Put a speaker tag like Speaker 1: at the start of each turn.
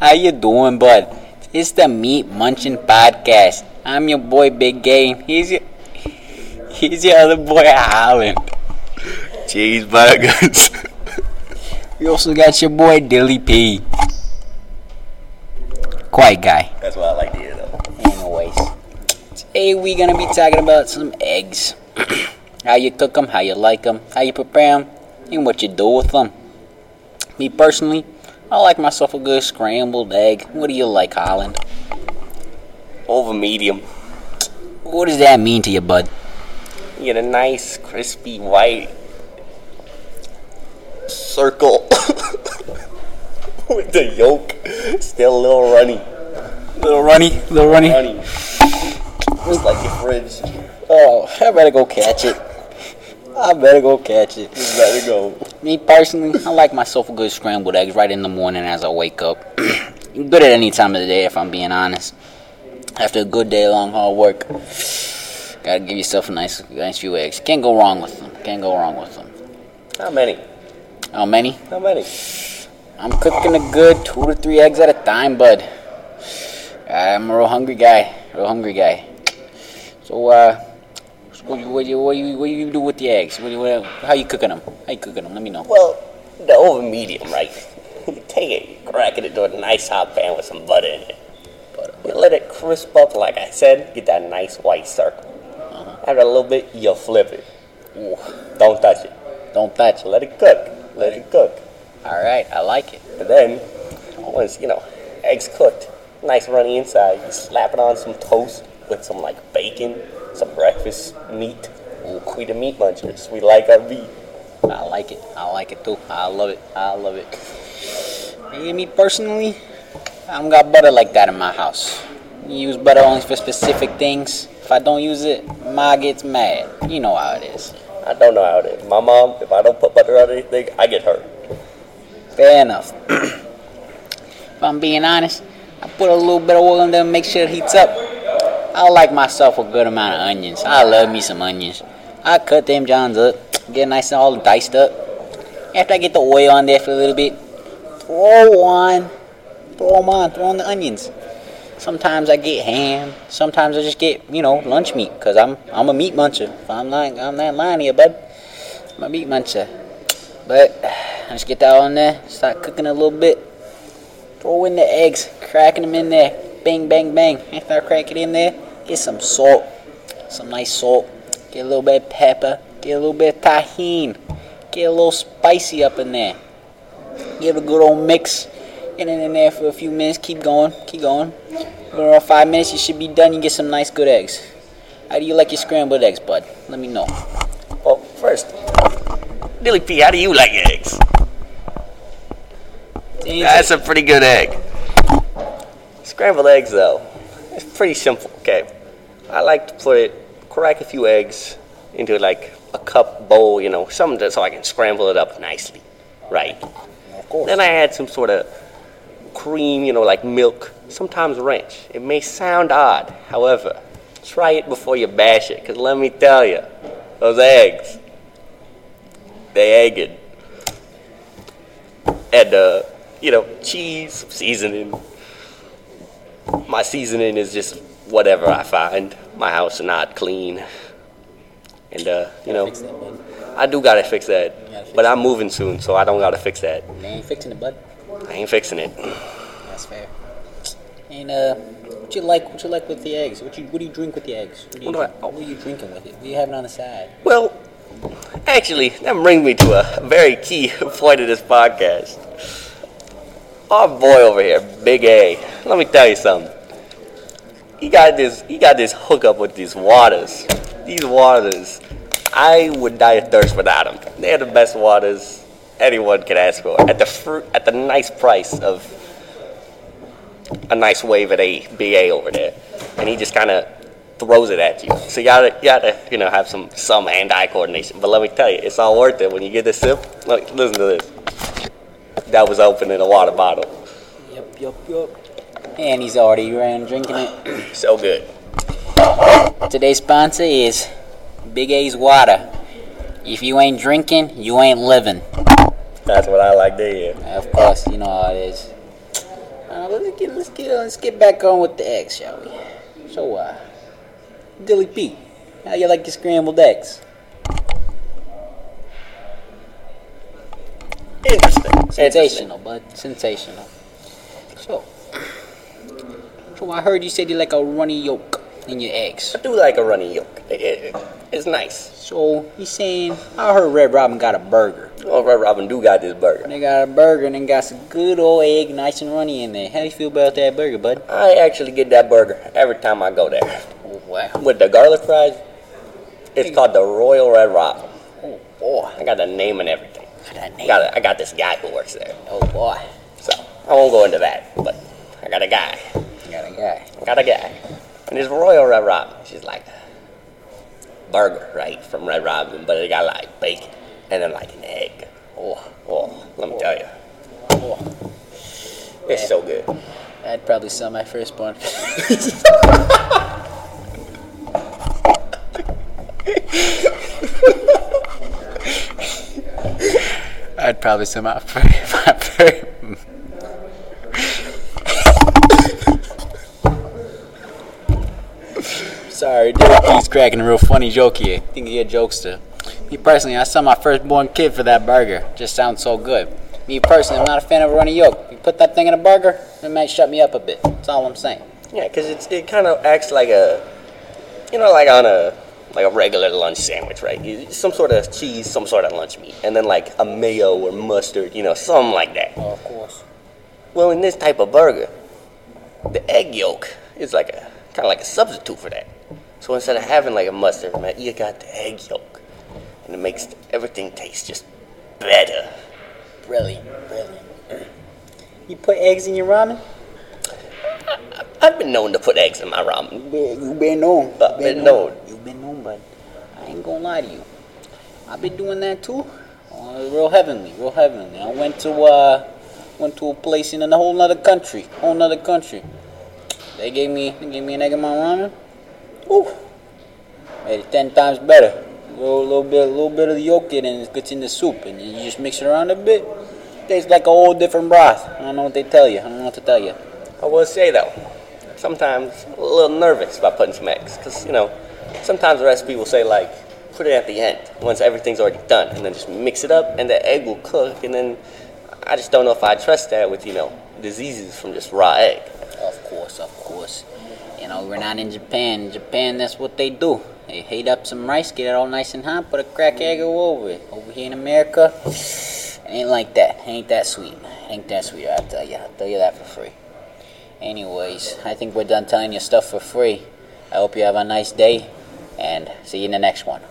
Speaker 1: How you doing, bud? It's the Meat Munching Podcast. I'm your boy Big Game. He's your He's your other boy Holland.
Speaker 2: Cheeseburgers.
Speaker 1: We also got your boy Dilly P. Quiet guy.
Speaker 2: That's what I like to hear though.
Speaker 1: Anyways, today we're gonna be talking about some eggs. how you cook them, how you like them, how you prepare them, and what you do with them. Me personally, I like myself a good scrambled egg. What do you like, Holland?
Speaker 2: Over medium.
Speaker 1: What does that mean to you, bud?
Speaker 2: You get a nice crispy white circle with the yolk still a little runny.
Speaker 1: Little runny, little runny.
Speaker 2: Runny. Just like your fridge.
Speaker 1: Oh, I better go catch it. I better go catch it.
Speaker 2: Let it go.
Speaker 1: Me personally, I like myself a good scrambled eggs right in the morning as I wake up. good at any time of the day, if I'm being honest. After a good day, long hard work, gotta give yourself a nice, nice few eggs. Can't go wrong with them. Can't go wrong with them.
Speaker 2: How many?
Speaker 1: How many?
Speaker 2: How many?
Speaker 1: I'm cooking a good two to three eggs at a time, bud. I'm a real hungry guy. Real hungry guy. So, uh, what you, what you, what you, what you do with the eggs? What, what, how you cooking them? How you cooking them? Let me know.
Speaker 2: Well, the over medium, right? You take it, you crack it into a nice hot pan with some butter in it. You let it crisp up, like I said, get that nice white circle. Uh-huh. After a little bit, you'll flip it. Ooh, don't touch it.
Speaker 1: Don't touch. It.
Speaker 2: Let it cook. Let it cook.
Speaker 1: All right, I like it.
Speaker 2: And then, once, you know, eggs cooked, nice runny inside, you slap it on some toast with some, like, bacon, some breakfast meat. The meat munchers. We like our meat.
Speaker 1: I like it. I like it too. I love it. I love it. And me personally, I don't got butter like that in my house. You use butter only for specific things. If I don't use it, Ma gets mad. You know how it is.
Speaker 2: I don't know how it is. My mom, if I don't put butter on anything, I get hurt.
Speaker 1: Fair enough. if I'm being honest, I put a little bit of oil in there, make sure it heats up. I like myself a good amount of onions. I love me some onions. I cut them johns up, get nice and all diced up. After I get the oil on there for a little bit, throw on, throw them on, throw on the onions. Sometimes I get ham. Sometimes I just get, you know, lunch meat, cause I'm I'm a meat muncher. If I'm not I'm not lying here, bud. I'm a meat muncher. But let's get that on there. Start cooking a little bit. Throw in the eggs, cracking them in there. Bang, bang, bang. After I crack it in there, get some salt, some nice salt. Get a little bit of pepper. Get a little bit of Tajín. Get a little spicy up in there. Give a good old mix. Get it in there for a few minutes. Keep going. Keep going. For Around five minutes, you should be done. You get some nice good eggs. How do you like your scrambled eggs, bud? Let me know.
Speaker 2: Well, first, Dilly P, how do you like your eggs? That's a pretty good egg. Scrambled eggs, though, it's pretty simple, okay? I like to put it, crack a few eggs into like a cup bowl, you know, something so I can scramble it up nicely, right?
Speaker 1: Of course.
Speaker 2: Then I add some sort of cream, you know, like milk, sometimes ranch. It may sound odd, however, try it before you bash it, because let me tell you, those eggs, they egged. And, uh, you know, cheese, seasoning. My seasoning is just whatever I find. My house is not clean. And, uh, you know,
Speaker 1: that.
Speaker 2: I do gotta fix that.
Speaker 1: gotta fix
Speaker 2: But I'm moving soon, so I don't gotta fix that.
Speaker 1: They ain't fixing it, bud.
Speaker 2: I ain't fixing it.
Speaker 1: That's fair. And uh, what you like? What you like with the eggs? What you what do you drink with the eggs? What, you,
Speaker 2: What I-
Speaker 1: what are you drinking with it? What are you having on the side?
Speaker 2: Well, actually, that brings me to a very key point of this podcast. Our boy over here, Big A. Let me tell you something. He got this. He got this hookup with these waters. These waters, I would die of thirst without them. They're the best waters anyone could ask for at the fruit at the nice price of a nice wave at a BA over there, and he just kind of throws it at you. So you gotta, you gotta, you know, have some some hand-eye coordination. But let me tell you, it's all worth it when you get this sip. Look, listen to this. That was opening a water bottle.
Speaker 1: Yup, yup, yup. And he's already around drinking it.
Speaker 2: So good.
Speaker 1: Today's sponsor is Big A's Water. If you ain't drinking, you ain't living.
Speaker 2: That's what I like to hear.
Speaker 1: Of course, you know how it is. Uh, let's get let's get let's get back on with the eggs, shall we? So, uh, Dilly Pete, how you like your scrambled eggs?
Speaker 2: Interesting.
Speaker 1: Sensational, bud. Sensational. So, so I heard you said you like a runny yolk in your eggs.
Speaker 2: I do like a runny yolk. It, it, it's nice.
Speaker 1: So he's saying I heard Red Robin got a burger.
Speaker 2: Oh, Red Robin do got this burger.
Speaker 1: They got a burger and then got some good old egg, nice and runny in there. How do you feel about that burger, bud?
Speaker 2: I actually get that burger every time I go there.
Speaker 1: Oh wow.
Speaker 2: With the garlic fries, it's called the Royal Red Robin.
Speaker 1: Oh boy.
Speaker 2: I got the name and everything.
Speaker 1: Got that
Speaker 2: I got, a, I got this guy who works there.
Speaker 1: Oh boy.
Speaker 2: So, I won't go into that, but I got a guy.
Speaker 1: Got a guy.
Speaker 2: Got a guy. And it's Royal Red Robin, she's like burger, right, from Red Robin, but it got like bacon and then like an egg. Oh, oh, let me tell you,
Speaker 1: Oh,
Speaker 2: it's so good.
Speaker 1: I'd probably sell my firstborn. I'd probably sell my, fir- my fir- Sorry, dude. He's cracking a real funny joke here. I think he a jokester. Me personally, I sell my firstborn kid for that burger. Just sounds so good. Me personally, I'm not a fan of runny yolk. If You put that thing in a burger, it might shut me up a bit. That's all I'm saying.
Speaker 2: Yeah, because it's it kind of acts like a, you know, like on a like a regular lunch sandwich, right? Some sort of cheese, some sort of lunch meat, and then like a mayo or mustard, you know, something like that.
Speaker 1: Oh, of course.
Speaker 2: Well, in this type of burger, the egg yolk is like a kind of like a substitute for that. So instead of having like a mustard, man, you got the egg yolk, and it makes everything taste just better.
Speaker 1: Really, really. You put eggs in your ramen?
Speaker 2: I've been known to put eggs in my ramen.
Speaker 1: You been known.
Speaker 2: I've been known.
Speaker 1: You've been known, but I ain't gonna lie to you. I've been doing that too. Uh, real heavenly, real heavenly. I went to uh, went to a place in a whole nother country, whole nother country. They gave me, they gave me an egg in my ramen. Ooh, made it ten times better. A little, little bit, a little bit of the yolk in it, and it gets in the soup, and you just mix it around a bit. Tastes like a whole different broth. I don't know what they tell you. I don't know what to tell you.
Speaker 2: I will say though, sometimes I'm a little nervous about putting some eggs, because you know, sometimes the recipe will say like, put it at the end once everything's already done, and then just mix it up, and the egg will cook, and then I just don't know if I trust that with you know diseases from just raw egg.
Speaker 1: Of course, of course. You know, we're not in Japan. In Japan, that's what they do. They heat up some rice, get it all nice and hot, put a crack egg over it. Over here in America, ain't like that. Ain't that sweet. Ain't that sweet, I'll tell you. I'll tell you that for free. Anyways, I think we're done telling you stuff for free. I hope you have a nice day, and see you in the next one.